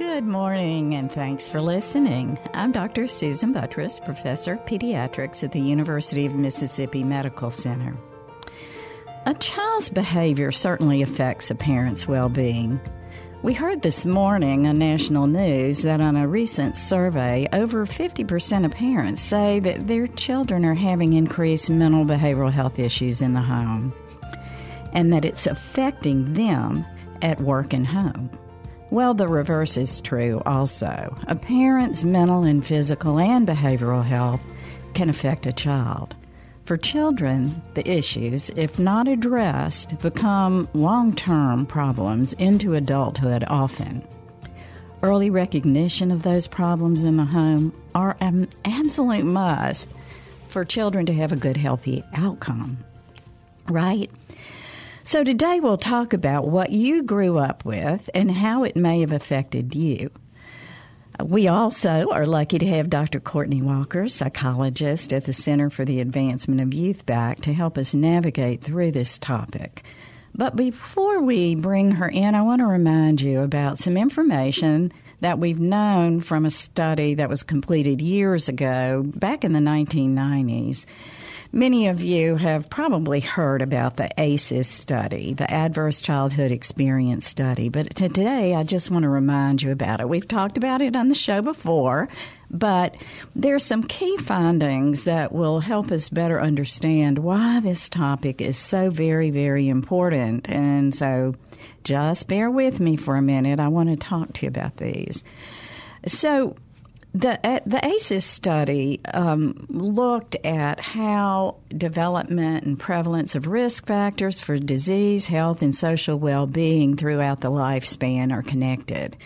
Good morning, and thanks for listening. I'm Dr. Susan Buttross, Professor of Pediatrics at the University of Mississippi Medical Center. A child's behavior certainly affects a parent's well being. We heard this morning on national news that on a recent survey, over 50% of parents say that their children are having increased mental behavioral health issues in the home and that it's affecting them at work and home. Well, the reverse is true also. A parent's mental and physical and behavioral health can affect a child. For children, the issues, if not addressed, become long term problems into adulthood often. Early recognition of those problems in the home are an absolute must for children to have a good, healthy outcome. Right? So, today we'll talk about what you grew up with and how it may have affected you. We also are lucky to have Dr. Courtney Walker, psychologist at the Center for the Advancement of Youth, back to help us navigate through this topic. But before we bring her in, I want to remind you about some information that we've known from a study that was completed years ago, back in the 1990s. Many of you have probably heard about the ACEs study, the Adverse Childhood Experience Study, but today I just want to remind you about it. We've talked about it on the show before, but there's some key findings that will help us better understand why this topic is so very, very important. And so just bear with me for a minute. I want to talk to you about these. So, the the ACEs study um, looked at how development and prevalence of risk factors for disease, health, and social well being throughout the lifespan are connected.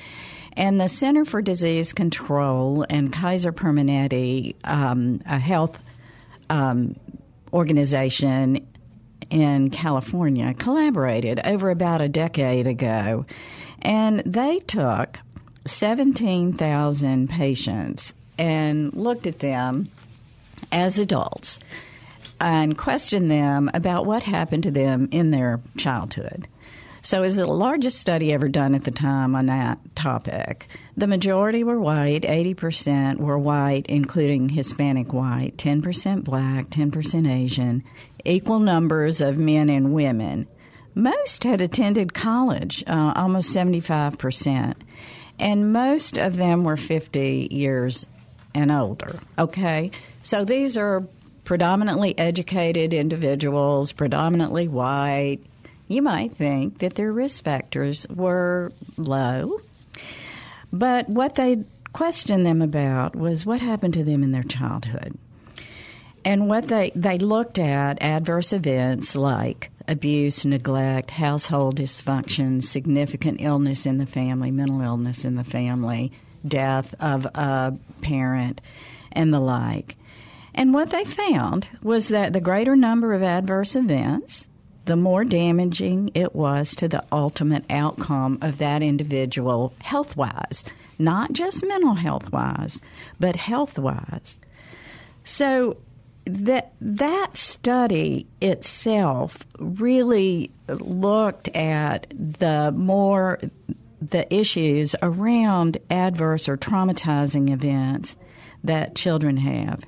And the Center for Disease Control and Kaiser Permanente, um, a health um, organization in California, collaborated over about a decade ago. And they took 17,000 patients and looked at them as adults and questioned them about what happened to them in their childhood. So, it was the largest study ever done at the time on that topic. The majority were white, 80% were white, including Hispanic white, 10% black, 10% Asian, equal numbers of men and women. Most had attended college, uh, almost 75% and most of them were 50 years and older. Okay? So these are predominantly educated individuals, predominantly white. You might think that their risk factors were low. But what they questioned them about was what happened to them in their childhood. And what they, they looked at adverse events like abuse, neglect, household dysfunction, significant illness in the family, mental illness in the family, death of a parent, and the like. And what they found was that the greater number of adverse events, the more damaging it was to the ultimate outcome of that individual health wise, not just mental health wise, but health wise. So that that study itself really looked at the more the issues around adverse or traumatizing events that children have.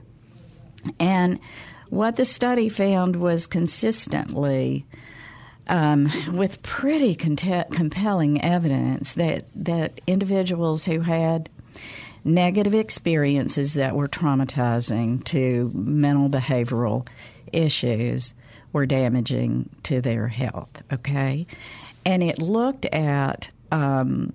And what the study found was consistently um, with pretty compelling evidence that, that individuals who had negative experiences that were traumatizing to mental behavioral issues were damaging to their health, okay? And it looked at um,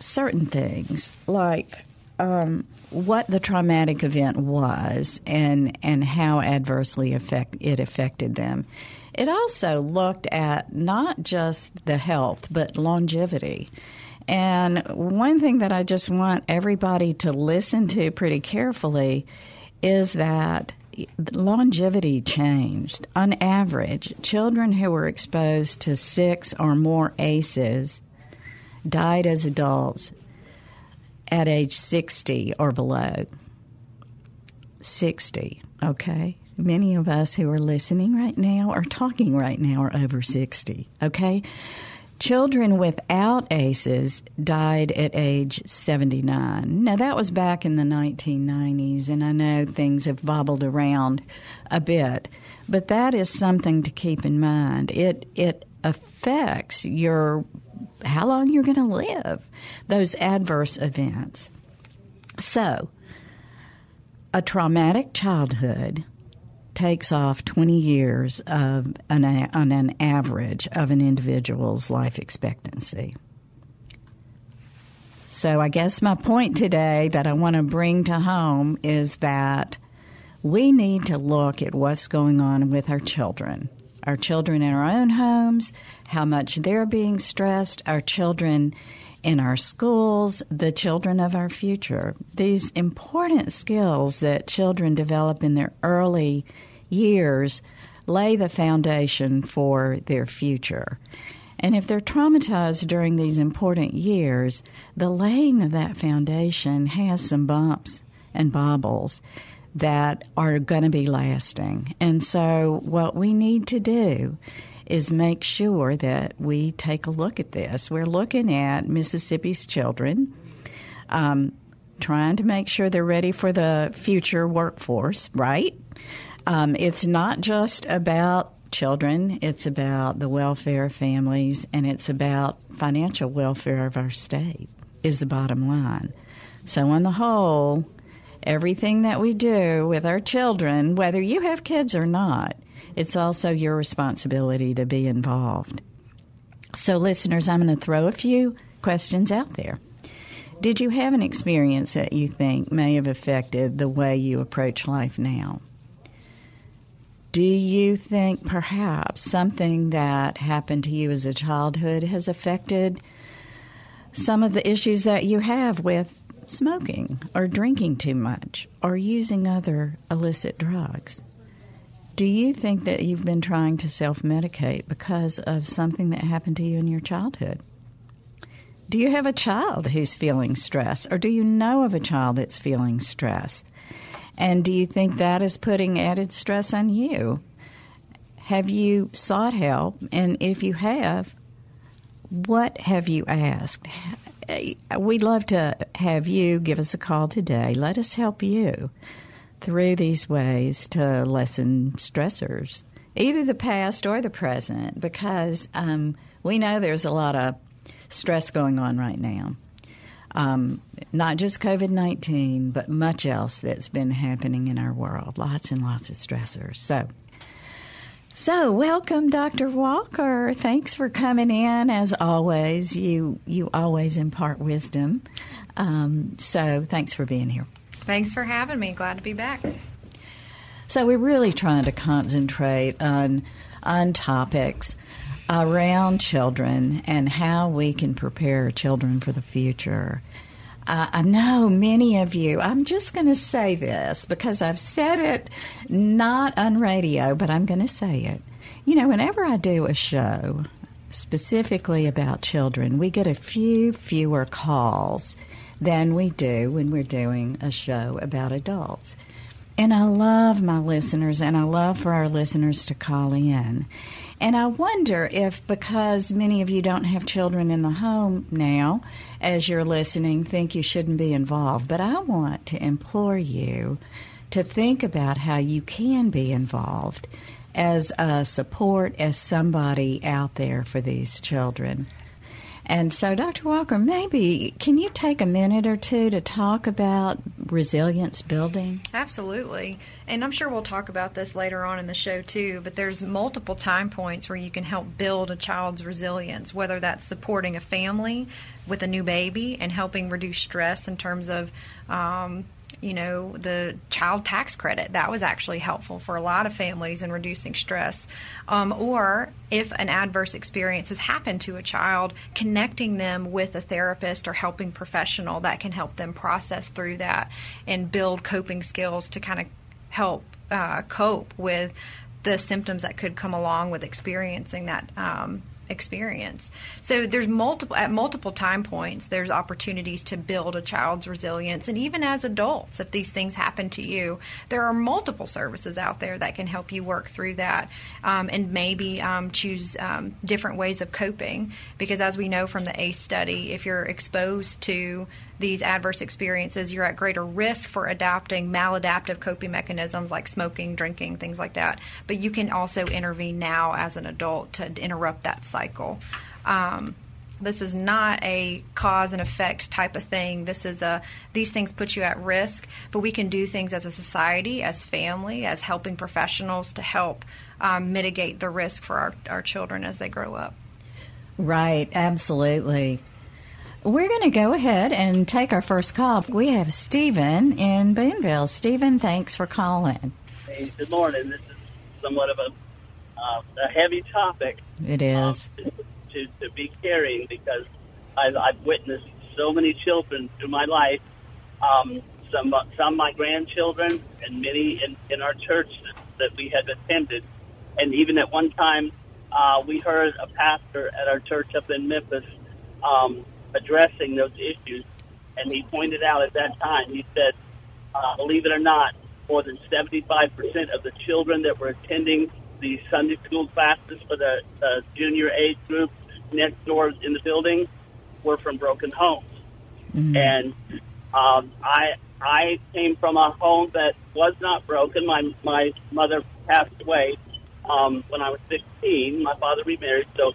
certain things like um, what the traumatic event was and, and how adversely affect, it affected them. It also looked at not just the health, but longevity. And one thing that I just want everybody to listen to pretty carefully is that longevity changed. On average, children who were exposed to six or more ACEs died as adults at age 60 or below. 60, okay? Many of us who are listening right now or talking right now are over 60, okay? Children without ACEs died at age 79. Now, that was back in the 1990s, and I know things have bobbled around a bit, but that is something to keep in mind. It, it affects your how long you're going to live, those adverse events. So, a traumatic childhood takes off 20 years of an, on an average of an individual's life expectancy. So, I guess my point today that I want to bring to home is that we need to look at what's going on with our children. Our children in our own homes, how much they're being stressed, our children in our schools, the children of our future. These important skills that children develop in their early years lay the foundation for their future. And if they're traumatized during these important years, the laying of that foundation has some bumps and bobbles that are going to be lasting. And so, what we need to do is make sure that we take a look at this. We're looking at Mississippi's children, um, trying to make sure they're ready for the future workforce, right? Um, it's not just about children, it's about the welfare of families, and it's about financial welfare of our state, is the bottom line. So, on the whole, everything that we do with our children, whether you have kids or not, it's also your responsibility to be involved. So, listeners, I'm going to throw a few questions out there. Did you have an experience that you think may have affected the way you approach life now? Do you think perhaps something that happened to you as a childhood has affected some of the issues that you have with smoking or drinking too much or using other illicit drugs? Do you think that you've been trying to self medicate because of something that happened to you in your childhood? Do you have a child who's feeling stress, or do you know of a child that's feeling stress? And do you think that is putting added stress on you? Have you sought help? And if you have, what have you asked? We'd love to have you give us a call today. Let us help you through these ways to lessen stressors, either the past or the present, because um, we know there's a lot of stress going on right now. Um, not just COVID 19, but much else that's been happening in our world. Lots and lots of stressors. So, so, welcome, Dr. Walker. Thanks for coming in. As always, you you always impart wisdom. Um, so, thanks for being here. Thanks for having me. Glad to be back. So we're really trying to concentrate on on topics around children and how we can prepare children for the future. Uh, I know many of you, I'm just going to say this because I've said it not on radio, but I'm going to say it. You know, whenever I do a show specifically about children, we get a few fewer calls than we do when we're doing a show about adults. And I love my listeners, and I love for our listeners to call in. And I wonder if, because many of you don't have children in the home now, as you're listening, think you shouldn't be involved. But I want to implore you to think about how you can be involved as a support, as somebody out there for these children. And so, Dr. Walker, maybe can you take a minute or two to talk about resilience building? Absolutely. And I'm sure we'll talk about this later on in the show too, but there's multiple time points where you can help build a child's resilience, whether that's supporting a family with a new baby and helping reduce stress in terms of um, you know, the child tax credit. That was actually helpful for a lot of families in reducing stress. Um, or if an adverse experience has happened to a child, connecting them with a therapist or helping professional that can help them process through that and build coping skills to kind of help uh, cope with the symptoms that could come along with experiencing that um, experience. So there's multiple at multiple time points there's opportunities to build a child's resilience and even as adults if these things happen to you there are multiple services out there that can help you work through that um, and maybe um, choose um, different ways of coping because as we know from the ACE study if you're exposed to these adverse experiences, you're at greater risk for adopting maladaptive coping mechanisms like smoking, drinking, things like that. But you can also intervene now as an adult to interrupt that cycle. Um, this is not a cause and effect type of thing. This is a these things put you at risk, but we can do things as a society, as family, as helping professionals to help um, mitigate the risk for our, our children as they grow up. Right, absolutely. We're going to go ahead and take our first call. We have Stephen in Boonville. Stephen, thanks for calling. Hey, good morning. This is somewhat of a, uh, a heavy topic. It is. Um, to, to be carrying because I've, I've witnessed so many children through my life. Um, some, some my grandchildren, and many in, in our church that, that we had attended. And even at one time, uh, we heard a pastor at our church up in Memphis um, addressing those issues. And he pointed out at that time, he said, uh, believe it or not, more than 75% of the children that were attending the Sunday school classes for the uh, junior age group next door in the building were from broken homes. Mm-hmm. And um, I I came from a home that was not broken. My my mother passed away um, when I was 16. My father remarried, so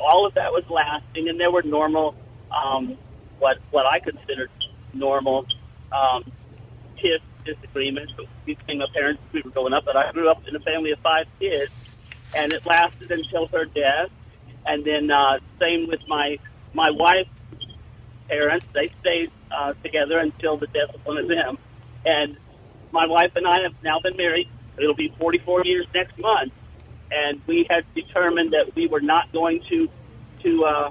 all of that was lasting, and there were normal um, what what I considered normal um, kids disagreements between my parents we were growing up. But I grew up in a family of five kids, and it lasted until her death. And then uh, same with my my wife's parents; they stayed uh, together until the death of one of them. And my wife and I have now been married. It'll be 44 years next month, and we had determined that we were not going to to uh,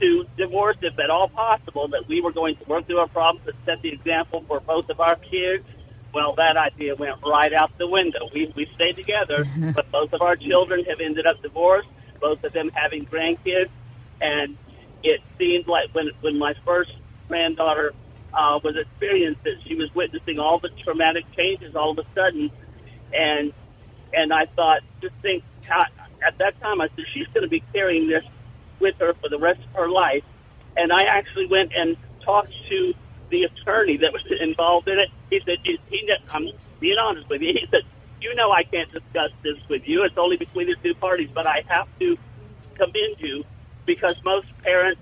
to divorce, if at all possible, that we were going to work through our problems and set the example for both of our kids. Well, that idea went right out the window. We we stayed together, but both of our children have ended up divorced. Both of them having grandkids, and it seemed like when when my first granddaughter uh, was experienced that she was witnessing all the traumatic changes all of a sudden, and and I thought, just think how, at that time I said she's going to be carrying this with her for the rest of her life. And I actually went and talked to the attorney that was involved in it. He said, he, he, I'm being honest with you. He said, you know I can't discuss this with you. It's only between the two parties, but I have to commend you because most parents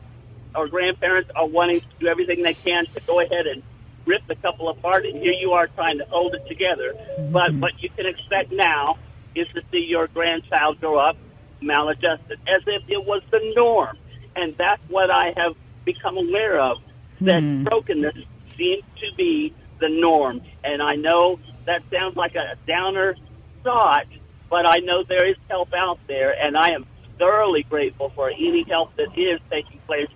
or grandparents are wanting to do everything they can to go ahead and rip the couple apart, and here you are trying to hold it together. Mm-hmm. But what you can expect now is to see your grandchild grow up maladjusted, as if it was the norm. And that's what I have become aware of, that mm. brokenness seems to be the norm. And I know that sounds like a downer thought, but I know there is help out there, and I am thoroughly grateful for any help that is taking place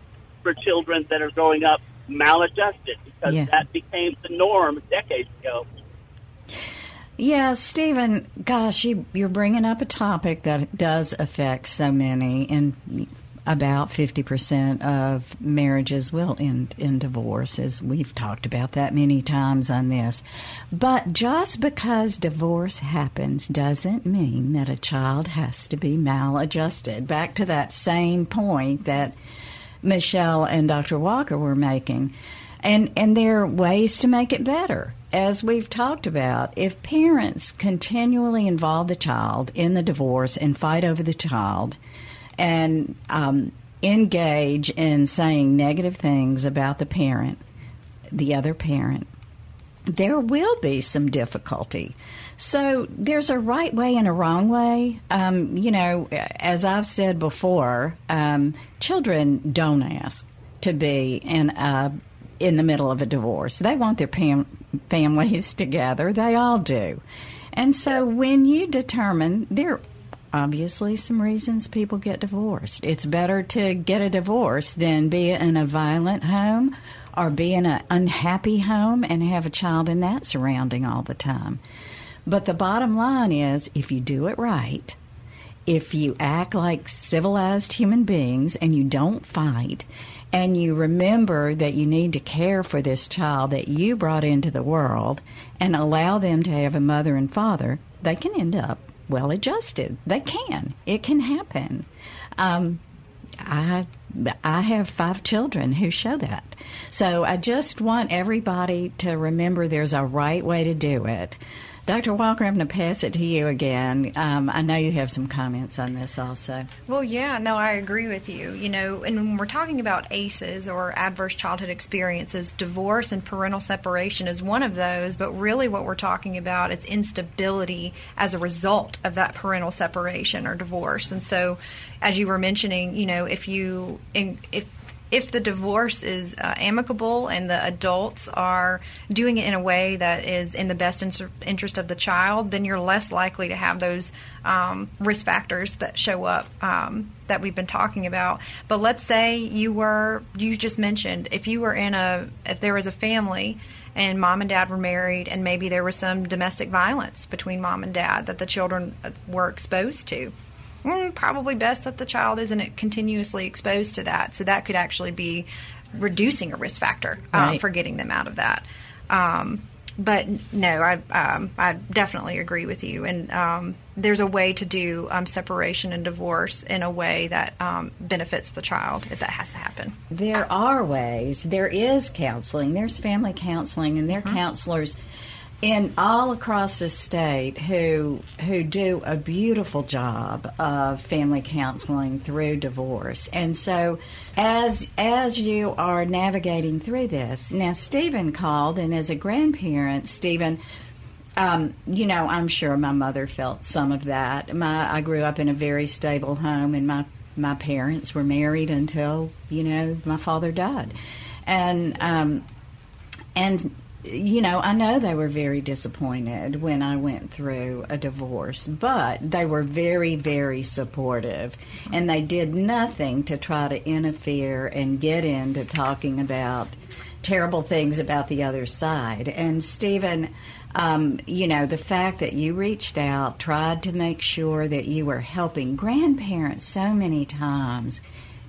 for children that are growing up maladjusted, because yeah. that became the norm decades ago. Yeah, Stephen, gosh, you, you're bringing up a topic that does affect so many, and about 50% of marriages will end in divorce, as we've talked about that many times on this. But just because divorce happens doesn't mean that a child has to be maladjusted. Back to that same point that Michelle and Dr. Walker were making. And, and there are ways to make it better as we've talked about, if parents continually involve the child in the divorce and fight over the child, and um, engage in saying negative things about the parent, the other parent, there will be some difficulty. So there's a right way and a wrong way. Um, you know, as I've said before, um, children don't ask to be in a in the middle of a divorce. They want their pam- families together. They all do. And so when you determine there are obviously some reasons people get divorced. It's better to get a divorce than be in a violent home or be in an unhappy home and have a child in that surrounding all the time. But the bottom line is if you do it right, if you act like civilized human beings and you don't fight and you remember that you need to care for this child that you brought into the world and allow them to have a mother and father, they can end up well adjusted. They can. It can happen. Um, I I have five children who show that. So I just want everybody to remember there's a right way to do it. Dr. Walker, I'm going to pass it to you again. Um, I know you have some comments on this also. Well, yeah, no, I agree with you. You know, and when we're talking about ACEs or adverse childhood experiences, divorce and parental separation is one of those, but really what we're talking about is instability as a result of that parental separation or divorce. And so, as you were mentioning, you know, if you, if if the divorce is uh, amicable and the adults are doing it in a way that is in the best in- interest of the child, then you're less likely to have those um, risk factors that show up um, that we've been talking about. But let's say you were, you just mentioned, if you were in a, if there was a family and mom and dad were married and maybe there was some domestic violence between mom and dad that the children uh, were exposed to mm, probably best that the child isn't continuously exposed to that. So that could actually be reducing a risk factor um, right. for getting them out of that. Um, but no, I um, I definitely agree with you. And um, there's a way to do um, separation and divorce in a way that um, benefits the child if that has to happen. There are ways. There is counseling. There's family counseling, and there are mm-hmm. counselors in all across the state who who do a beautiful job of family counseling through divorce. And so as as you are navigating through this, now Stephen called and as a grandparent, Stephen um, you know, I'm sure my mother felt some of that. My I grew up in a very stable home and my my parents were married until, you know, my father died. And um, and you know, I know they were very disappointed when I went through a divorce, but they were very, very supportive. And they did nothing to try to interfere and get into talking about terrible things about the other side. And Stephen, um, you know, the fact that you reached out, tried to make sure that you were helping grandparents so many times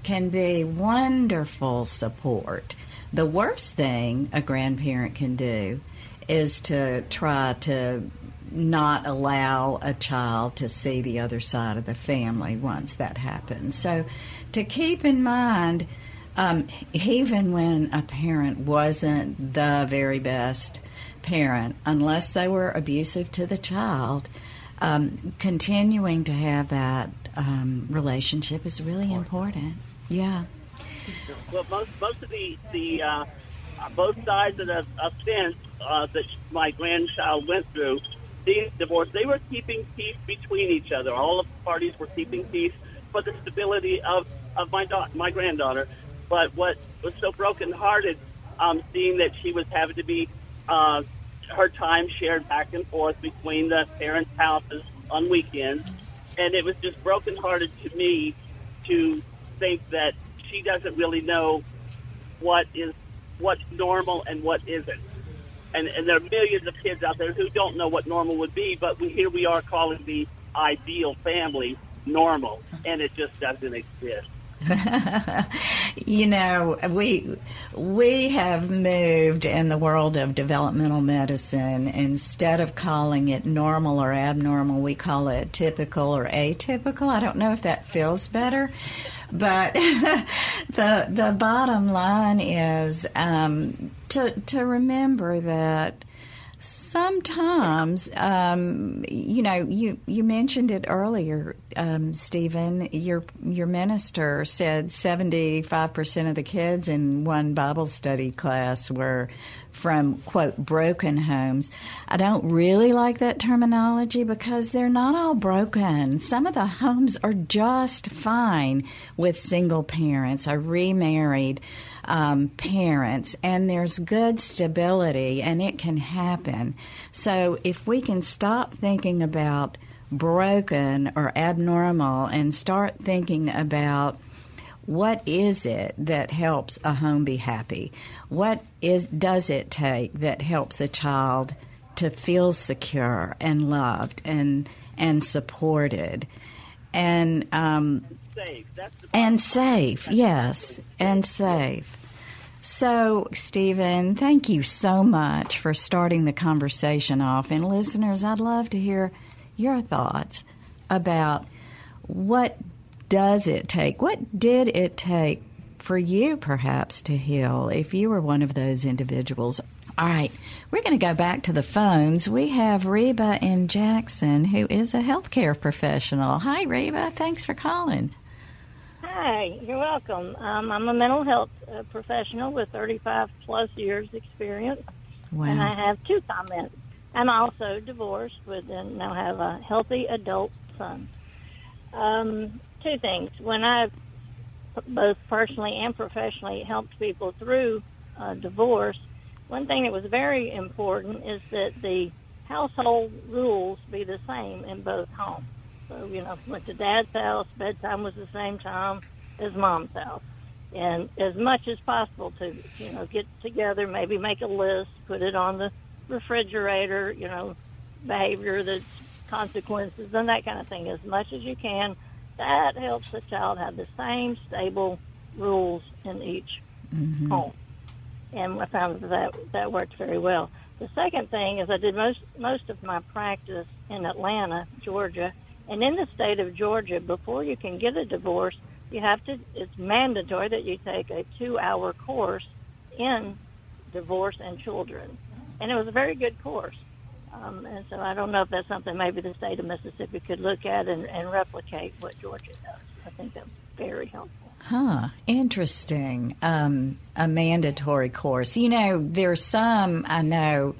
can be wonderful support. The worst thing a grandparent can do is to try to not allow a child to see the other side of the family once that happens. So, to keep in mind, um, even when a parent wasn't the very best parent, unless they were abusive to the child, um, continuing to have that um, relationship is really important. Yeah. Well, most most of the the uh, both sides of the offense uh, that my grandchild went through, the divorce, they were keeping peace between each other. All of the parties were keeping peace for the stability of of my da- my granddaughter. But what was so brokenhearted, um, seeing that she was having to be uh, her time shared back and forth between the parents' houses on weekends, and it was just brokenhearted to me to think that she doesn't really know what is what's normal and what isn't. And, and there are millions of kids out there who don't know what normal would be, but we, here we are calling the ideal family normal, and it just doesn't exist. you know, we we have moved in the world of developmental medicine. Instead of calling it normal or abnormal, we call it typical or atypical. I don't know if that feels better, but the the bottom line is um, to to remember that Sometimes, um, you know, you, you mentioned it earlier, um, Stephen. Your your minister said seventy five percent of the kids in one Bible study class were from quote broken homes. I don't really like that terminology because they're not all broken. Some of the homes are just fine with single parents or remarried um, parents, and there's good stability, and it can happen. So if we can stop thinking about broken or abnormal and start thinking about what is it that helps a home be happy? What is does it take that helps a child to feel secure and loved and and supported and um, Safe. And safe? Yes, and safe. So, Stephen, thank you so much for starting the conversation off. And listeners, I'd love to hear your thoughts about what does it take? What did it take for you, perhaps, to heal if you were one of those individuals? All right, we're going to go back to the phones. We have Reba in Jackson, who is a healthcare professional. Hi, Reba. Thanks for calling. Hi, you're welcome. Um, I'm a mental health uh, professional with 35 plus years experience, Wow. and I have two comments. I'm also divorced with and now have a healthy adult son. Um, two things. When I both personally and professionally helped people through uh, divorce, one thing that was very important is that the household rules be the same in both homes. So, you know, went to dad's house, bedtime was the same time as mom's house. And as much as possible to, you know, get together, maybe make a list, put it on the refrigerator, you know, behavior that's consequences and that kind of thing as much as you can. That helps the child have the same stable rules in each mm-hmm. home. And I found that, that that worked very well. The second thing is I did most most of my practice in Atlanta, Georgia, and in the state of Georgia, before you can get a divorce, you have to. It's mandatory that you take a two-hour course in divorce and children, and it was a very good course. Um, and so I don't know if that's something maybe the state of Mississippi could look at and, and replicate what Georgia does. I think that's very helpful. Huh, interesting. Um, a mandatory course. You know, there's some, I know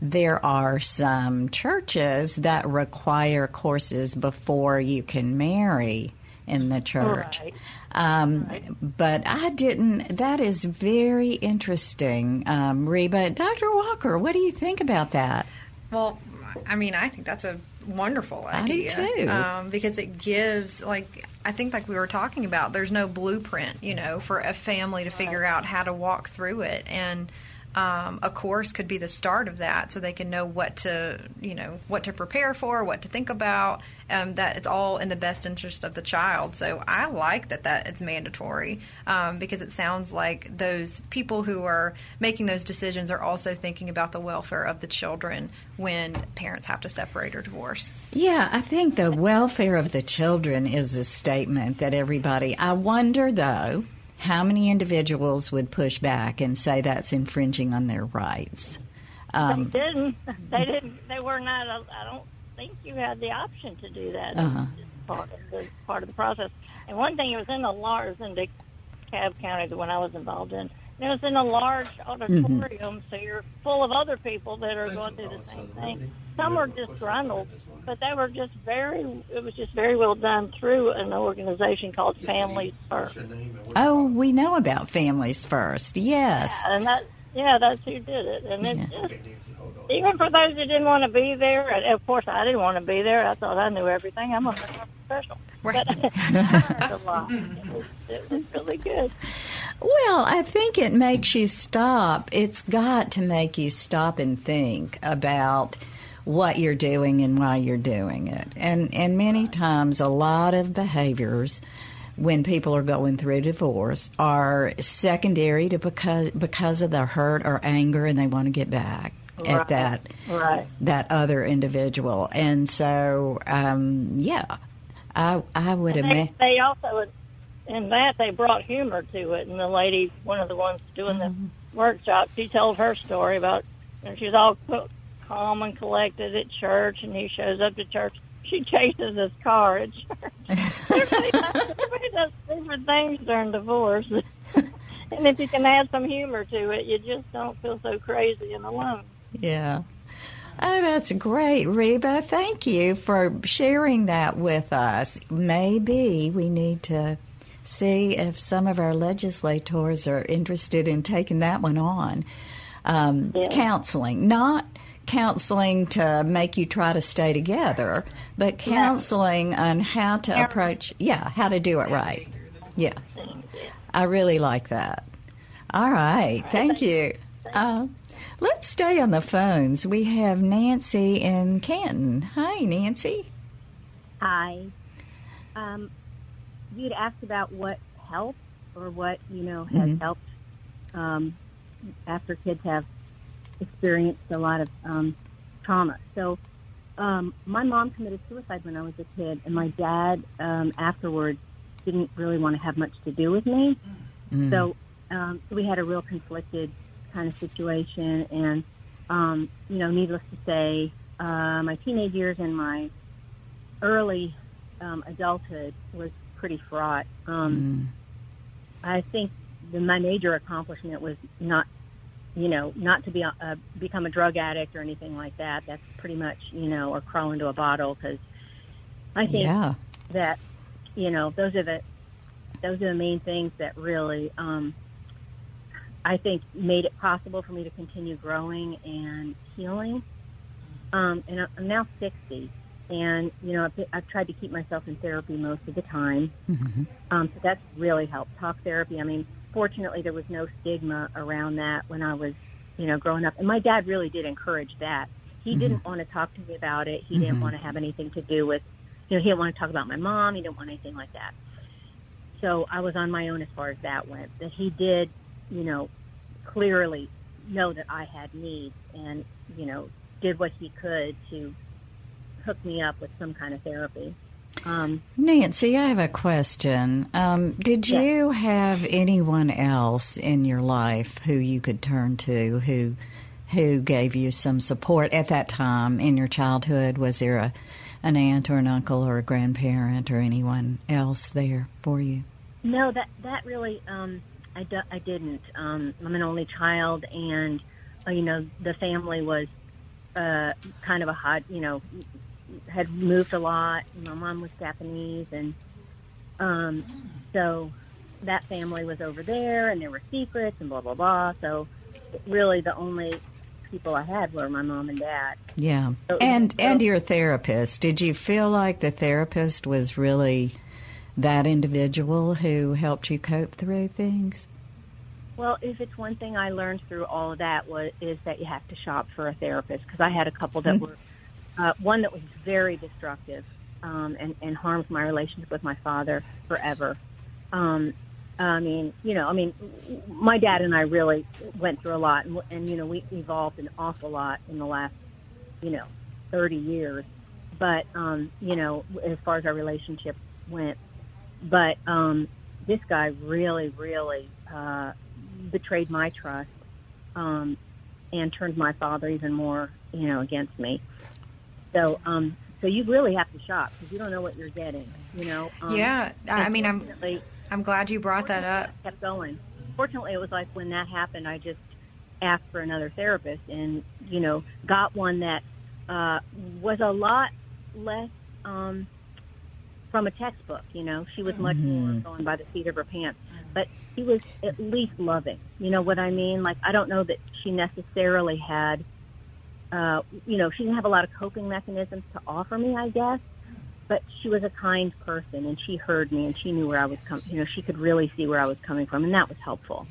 there are some churches that require courses before you can marry in the church. Right. Um, But I didn't, that is very interesting, um, Reba. Dr. Walker, what do you think about that? Well, I mean, I think that's a wonderful I do idea. too. Um, because it gives, like, I think, like we were talking about, there's no blueprint, you know, for a family to figure out how to walk through it. And um, a course could be the start of that so they can know what to, you know, what to prepare for, what to think about, um, that it's all in the best interest of the child. So I like that that it's mandatory um, because it sounds like those people who are making those decisions are also thinking about the welfare of the children when parents have to separate or divorce. Yeah, I think the welfare of the children is a statement that everybody. I wonder, though, how many individuals would push back and say that's infringing on their rights. Um, they didn't. They didn't. They were not. I don't think you had the option to do that. Uh-huh. Part of the part of the process. And one thing, it was in the large in DeKalb County, the one I was involved in. And it was in a large auditorium, so you're full of other people that are going through the same thing. Some are disgruntled, but they were just very. It was just very well done through an organization called Families First. oh, we know about families first. Yes. yeah, and that yeah, that's who did it. And it's just even for those that didn't want to be there. And of course, I didn't want to be there. I thought I knew everything. I'm a professional, Right. but I learned a lot. It was, it was really good. Well, I think it makes you stop. It's got to make you stop and think about what you're doing and why you're doing it. And and many times a lot of behaviors when people are going through divorce are secondary to because because of the hurt or anger and they want to get back at that Right. that other individual. And so um, yeah. I I would imagine they also in that they brought humor to it. And the lady, one of the ones doing the workshop, she told her story about. You know, she was all calm and collected at church, and he shows up to church. She chases his car at church. everybody, does, everybody does different things during divorce. and if you can add some humor to it, you just don't feel so crazy and alone. Yeah. Oh, that's great, Reba. Thank you for sharing that with us. Maybe we need to see if some of our legislators are interested in taking that one on. Um, yeah. Counseling, not counseling to make you try to stay together, but counseling yeah. on how to approach, yeah, how to do it right. Yeah. I really like that. All right. Thank you. Uh, let's stay on the phones. We have Nancy in Canton. Hi, Nancy. Hi. Um, you'd asked about what helps or what, you know, has mm-hmm. helped um, after kids have experienced a lot of um, trauma. So um, my mom committed suicide when I was a kid, and my dad um, afterwards didn't really want to have much to do with me. Mm. So, um, so we had a real conflicted kind of situation, and um, you know, needless to say, uh, my teenage years and my early um, adulthood was pretty fraught. Um, mm. I think the, my major accomplishment was not you know, not to be a, uh, become a drug addict or anything like that. That's pretty much, you know, or crawl into a bottle because I think yeah. that, you know, those are the those are the main things that really, um, I think, made it possible for me to continue growing and healing. Um, and I'm now 60, and you know, I've, I've tried to keep myself in therapy most of the time. Mm-hmm. Um, so that's really helped. Talk therapy. I mean, fortunately, there was no stigma around that when I was, you know, growing up. And my dad really did encourage that. He mm-hmm. didn't want to talk to me about it. He mm-hmm. didn't want to have anything to do with, you know, he didn't want to talk about my mom. He didn't want anything like that. So I was on my own as far as that went. But he did, you know, clearly know that I had needs and, you know, did what he could to hook me up with some kind of therapy. Um, Nancy, I have a question. Um, did you have anyone else in your life who you could turn to who who gave you some support at that time in your childhood? Was there a an aunt or an uncle or a grandparent or anyone else there for you? No, that that really um, I, do, I didn't. Um, I'm an only child, and uh, you know the family was uh, kind of a hot, you know, had moved a lot. My mom was Japanese, and um, so that family was over there, and there were secrets and blah blah blah. So really, the only people I had were my mom and dad. Yeah, so, and and your therapist. Did you feel like the therapist was really that individual who helped you cope through things? Well, if it's one thing I learned through all of that was is that you have to shop for a therapist because I had a couple that mm-hmm. were uh, one that was very destructive um, and, and harmed my relationship with my father forever. Um, I mean, you know, I mean, my dad and I really went through a lot, and, and you know, we evolved an awful lot in the last, you know, 30 years. But, um, you know, as far as our relationship went, but um, this guy really, really uh, betrayed my trust um, and turned my father even more, you know, against me. So, um, so you really have to shop because you don't know what you're getting. You know. Um, yeah, I mean, I'm I'm glad you brought that up. I Kept going. Fortunately, it was like when that happened, I just asked for another therapist, and you know, got one that uh, was a lot less um, from a textbook. You know, she was much mm-hmm. more going by the seat of her pants, but she was at least loving. You know what I mean? Like I don't know that she necessarily had uh, you know, she didn't have a lot of coping mechanisms to offer me, I guess. But she was a kind person, and she heard me, and she knew where I was coming. You know, she could really see where I was coming from, and that was helpful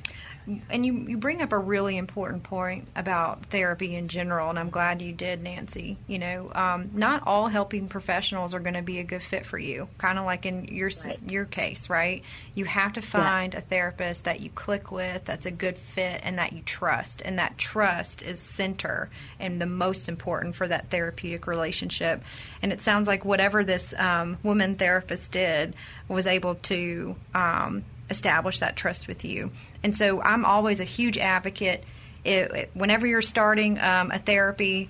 and you, you bring up a really important point about therapy in general, and I'm glad you did, Nancy. You know, um, not all helping professionals are going to be a good fit for you. Kind of like in your right. your case, right? You have to find yeah. a therapist that you click with, that's a good fit, and that you trust. And that trust is center and the most important for that therapeutic relationship. And it sounds like whatever this um, woman therapist did was able to um, establish that trust with you. And so I'm always a huge advocate. It, it, whenever you're starting um, a therapy,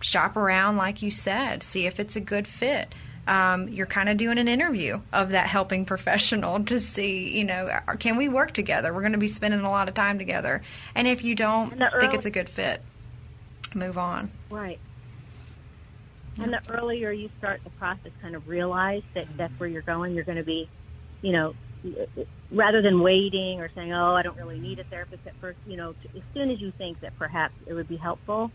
shop around, like you said, see if it's a good fit. Um, you're kind of doing an interview of that helping professional to see, you know, can we work together? We're going to be spending a lot of time together. And if you don't think it's a good fit, move on. Right. And the earlier you start the process, kind of realize that that's where you're going. You're going to be, you know, rather than waiting or saying, "Oh, I don't really need a therapist at first, you know, as soon as you think that perhaps it would be helpful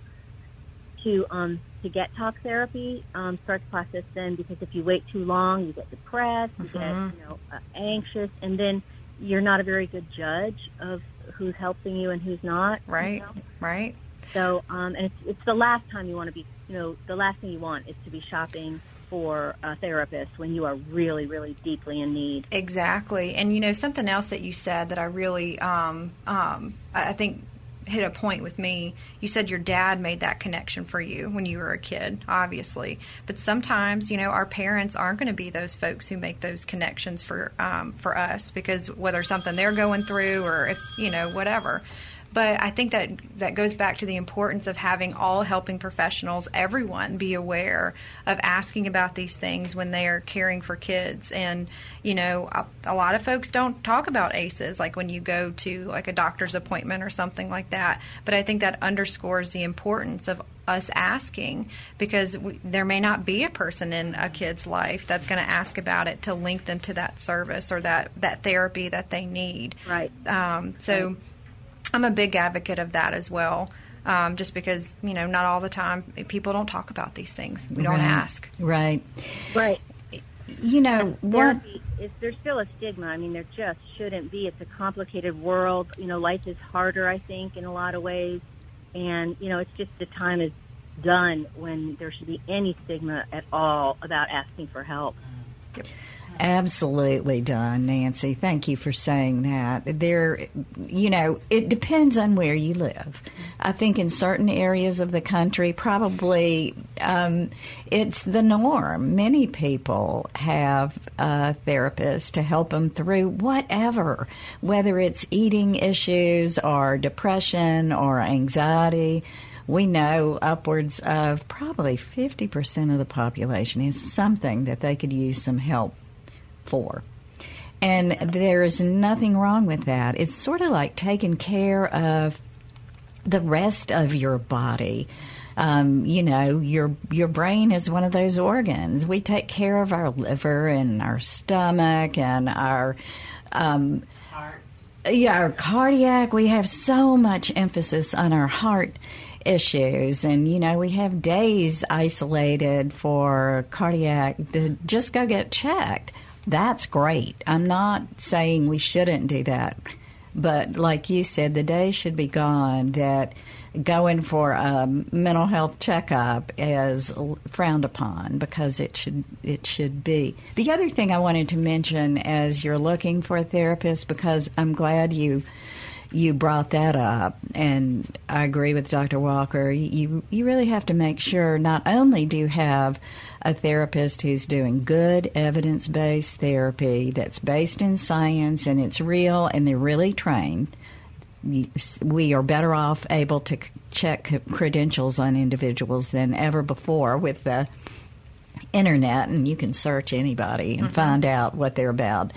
to um, to get talk therapy, um, start the process then. Because if you wait too long, you get depressed, you get Mhm. you know uh, anxious, and then you're not a very good judge of who's helping you and who's not. you Right. know? Right? So, um, and it's, it's the last time you want to be, you know, the last thing you want is to be shopping for a therapist when you are really, really deeply in need. Exactly. And you know, something else that you said that I really, um, um, I think hit a point with me. You said your dad made that connection for you when you were a kid, obviously. But sometimes, you know, our parents aren't going to be those folks who make those connections for um, for us because whether something they're going through or if you know whatever. But I think that that goes back to the importance of having all helping professionals, everyone, be aware of asking about these things when they are caring for kids. And you know, a, a lot of folks don't talk about ACEs, like when you go to like a doctor's appointment or something like that. But I think that underscores the importance of us asking because we, there may not be a person in a kid's life that's going to ask about it to link them to that service or that that therapy that they need. Right. Um, so. I'm a big advocate of that as well. Um, just because you know, not all the time people don't talk about these things. We don't Right. ask. Right. Right. You know what? Therapy there's still a stigma. I mean, there just shouldn't be. It's a complicated world. You know, life is harder, I think, in a lot of ways. And you know, it's just the time is done when there should be any stigma at all about asking for help. Absolutely done, Nancy. Thank you for saying that. There, you know, it depends on where you live. I think in certain areas of the country, probably um, it's the norm. Many people have a therapist to help them through whatever, whether it's eating issues or depression or anxiety. We know upwards of probably 50% of the population is something that they could use some help for. And there is nothing wrong with that. It's sort of like taking care of the rest of your body. Um, you know, your your brain is one of those organs. We take care of our liver and our stomach and our um, yeah, our cardiac. We have so much emphasis on our heart issues, and you know, we have days isolated for cardiac. To just go get checked. That's great. I'm not saying we shouldn't do that. But like you said, the day should be gone that going for a mental health checkup is frowned upon because it should it should be. The other thing I wanted to mention as you're looking for a therapist because I'm glad you you brought that up and I agree with Dr. Walker. You you really have to make sure not only do you have a therapist who's doing good evidence-based therapy that's based in science and it's real and they're really trained. We are better off able to check credentials on individuals than ever before with the internet and you can search anybody and mm-hmm. find out what they're about.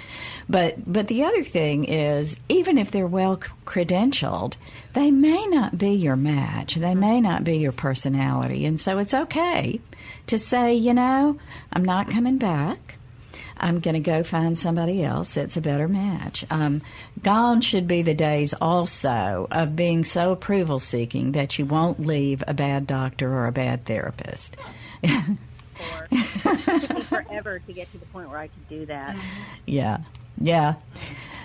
But but the other thing is even if they're well credentialed, they may not be your match. They may not be your personality. And so it's okay to say, you know, I'm not coming back. I'm going to go find somebody else that's a better match. Um, gone should be the days also of being so approval seeking that you won't leave a bad doctor or a bad therapist. It took me forever to get to the point where I could do that. Yeah, yeah.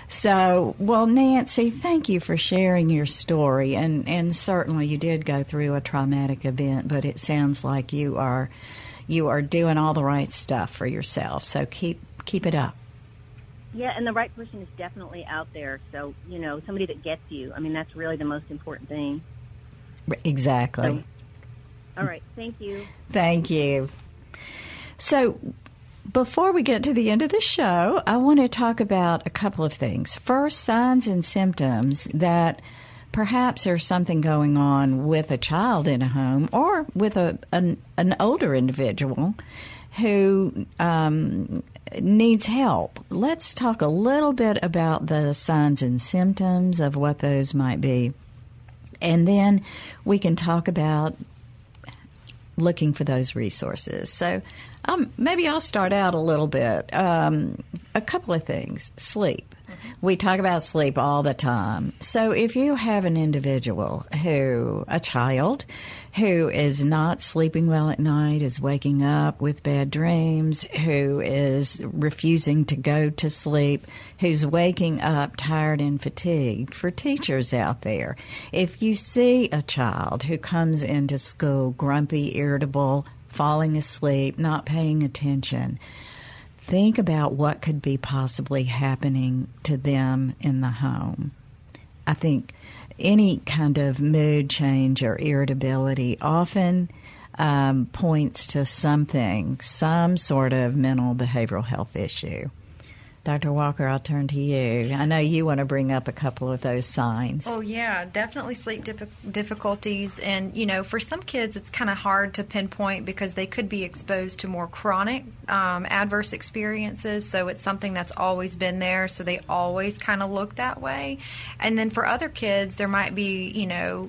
So, well, Nancy, thank you for sharing your story, and and certainly you did go through a traumatic event, but it sounds like you are you are doing all the right stuff for yourself. So keep keep it up. Yeah, and the right person is definitely out there. So, you know, somebody that gets you. I mean, that's really the most important thing. Exactly. All right. Thank you. Thank you. So, before we get to the end of the show, I want to talk about a couple of things. First, signs and symptoms that perhaps there's something going on with a child in a home or with a an, an older individual who um, needs help. Let's talk a little bit about the signs and symptoms of what those might be. And then we can talk about looking for those resources. So um, maybe I'll start out a little bit. Um, a couple of things. Sleep. We talk about sleep all the time. So if you have an individual who, a child, who is not sleeping well at night, is waking up with bad dreams, who is refusing to go to sleep, who's waking up tired and fatigued, for teachers out there, if you see a child who comes into school grumpy, irritable, falling asleep, not paying attention, think about what could be possibly happening to them in the home. I think any kind of mood change or irritability often um, points to something, some sort of mental behavioral health issue. Dr. Walker, I'll turn to you. I know you want to bring up a couple of those signs. Oh, yeah, definitely sleep difficulties. And, you know, for some kids, it's kind of hard to pinpoint because they could be exposed to more chronic um, adverse experiences. So it's something that's always been there. So they always kind of look that way. And then for other kids, there might be, you know,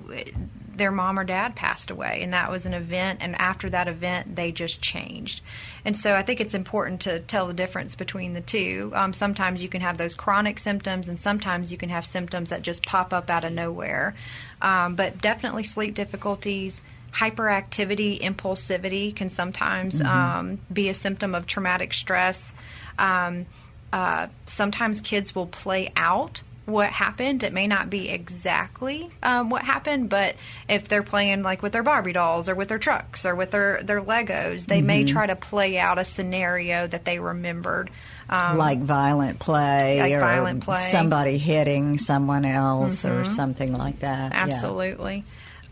their mom or dad passed away and that was an event and after that event they just changed. And so i think it's important to tell the difference between the two. Um, sometimes you can have those chronic symptoms and sometimes you can have symptoms that just pop up out of nowhere. Um, but definitely sleep difficulties hyperactivity impulsivity can sometimes mm-hmm. um, be a symptom of traumatic stress. Um, uh, sometimes kids will play out what happened. It may not be exactly um, what happened, but if they're playing like with their Barbie dolls or with their trucks or with their, their Legos, they mm-hmm. may try to play out a scenario that they remembered. Um, like violent play like or violent play. somebody hitting someone else mm-hmm. or something like that. Absolutely.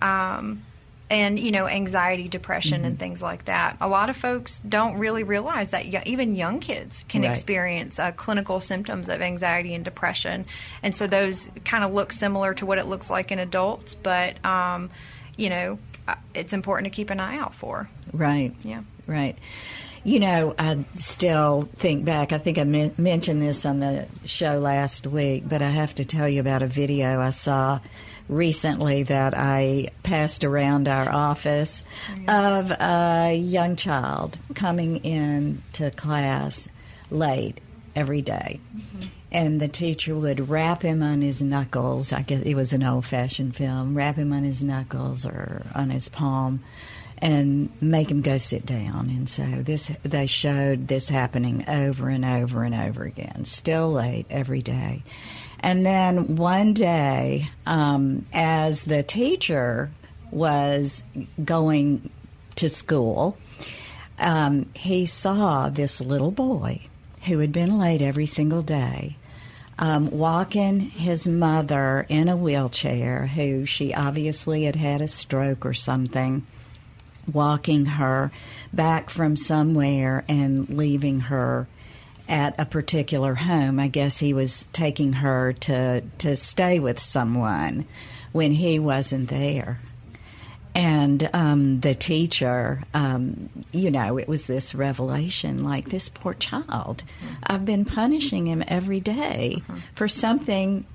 Yeah. Um, and you know anxiety depression mm-hmm. and things like that. A lot of folks don't really realize that even young kids can right. experience uh, clinical symptoms of anxiety and depression. And so those kind of look similar to what it looks like in adults but um, you know uh, it's important to keep an eye out for. Right. Yeah. Right you know, I still think back. I think I men- mentioned this on the show last week, but I have to tell you about a video I saw recently that I passed around our office of a young child coming in to class late every day. Mm-hmm. And the teacher would rap him on his knuckles. I guess it was an old fashioned film. Rap him on his knuckles or on his palm and make him go sit down. And so this they showed this happening over and over and over again, still late every day. And then one day, um, as the teacher was going to school, um, he saw this little boy who had been late every single day. Um, walking his mother in a wheelchair, who she obviously had had a stroke or something, walking her back from somewhere and leaving her at a particular home. I guess he was taking her to to stay with someone when he wasn't there. And um, the teacher, um, you know, it was this revelation like, this poor child, I've been punishing him every day for something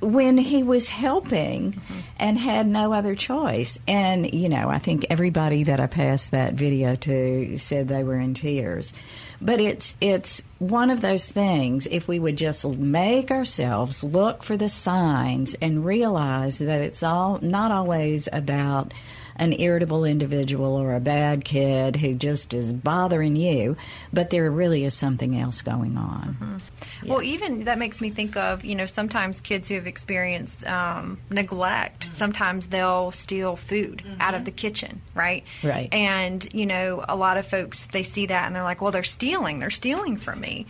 when he was helping mm-hmm. and had no other choice. And, you know, I think everybody that I passed that video to said they were in tears. But it's it's one of those things. If we would just make ourselves look for the signs and realize that it's all not always about an irritable individual or a bad kid who just is bothering you, but there really is something else going on. Mm-hmm. Yeah. Well, even that makes me think of, you know, sometimes kids who have experienced um, neglect, mm-hmm. sometimes they'll steal food mm-hmm. out of the kitchen, right? Right. And, you know, a lot of folks, they see that and they're like, well, they're stealing. They're stealing from me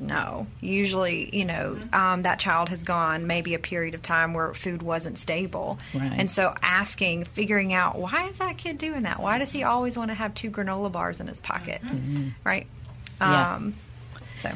no. Usually, you know, um, that child has gone maybe a period of time where food wasn't stable. Right. And so asking, figuring out why is that kid doing that? Why does he always want to have two granola bars in his pocket? Mm-hmm. Right? Yeah. Um, so.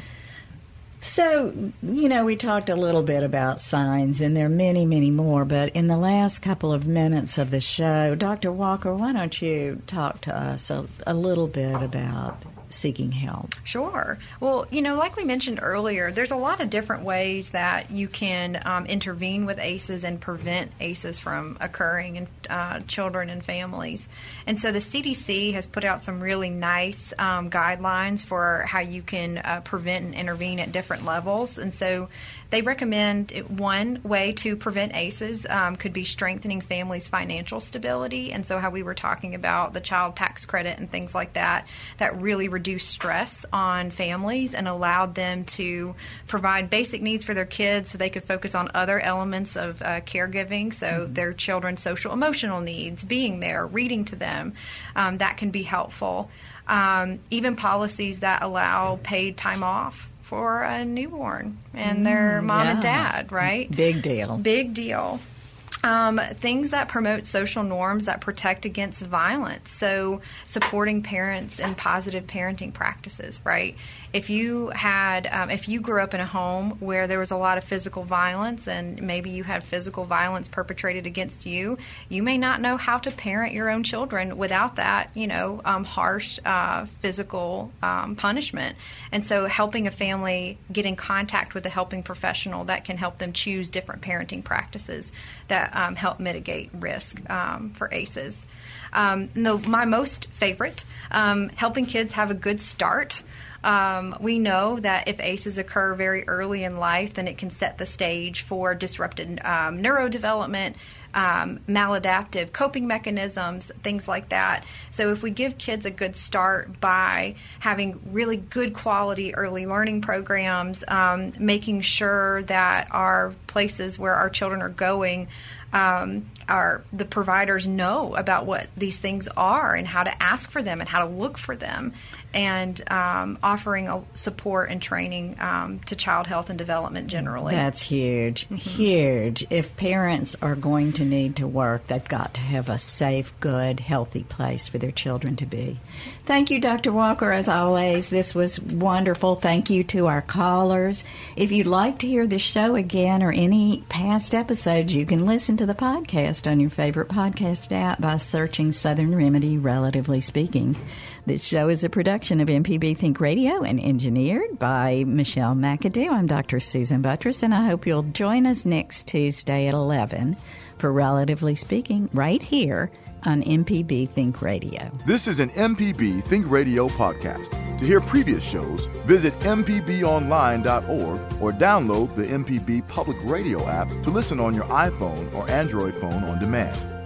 So, you know, we talked a little bit about signs, and there are many, many more. But in the last couple of minutes of the show, Dr. Walker, why don't you talk to us a, a little bit about seeking help? Sure. Well, you know, like we mentioned earlier, there's a lot of different ways that you can um, intervene with ACEs and prevent ACEs from occurring in uh, children and families. And so the CDC has put out some really nice um, guidelines for how you can uh, prevent and intervene at different levels. And so they recommend one way to prevent ACEs um, could be strengthening families' financial stability. And so, how we were talking about the child tax credit and things like that, that really reduced stress on families and allowed them to provide basic needs for their kids so they could focus on other elements of uh, caregiving. So, mm-hmm. their children's social emotional needs, being there, reading to them, um, that can be helpful. Um, even policies that allow paid time off for a newborn and their mm, mom yeah. and dad, right? Big deal. Big deal. Um, things that promote social norms that protect against violence. So, supporting parents in positive parenting practices, right? If you had, um, if you grew up in a home where there was a lot of physical violence and maybe you had physical violence perpetrated against you, you may not know how to parent your own children without that, you know, um, harsh uh, physical um, punishment. And so, helping a family get in contact with a helping professional that can help them choose different parenting practices that um, help mitigate risk um, for ACEs. Um, the, my most favorite, um, helping kids have a good start. Um, we know that if ACEs occur very early in life, then it can set the stage for disrupted um, neurodevelopment, um, maladaptive coping mechanisms, things like that. So, if we give kids a good start by having really good quality early learning programs, um, making sure that our places where our children are going um, our the providers know about what these things are and how to ask for them and how to look for them, and um, offering a support and training um, to child health and development generally. That's huge, mm-hmm. huge. If parents are going to need to work, they've got to have a safe, good, healthy place for their children to be. Thank you, Dr. Walker, as always. This was wonderful. Thank you to our callers. If you'd like to hear the show again or any past episodes, you can listen to the podcast on your favorite podcast app by searching Southern Remedy, relatively speaking. This show is a production of MPB Think Radio and engineered by Michelle McAdoo. I'm Dr. Susan Buttross, and I hope you'll join us next Tuesday at 11 for Relatively Speaking right here on MPB Think Radio. This is an MPB Think Radio podcast. To hear previous shows, visit MPBOnline.org or download the MPB Public Radio app to listen on your iPhone or Android phone on demand.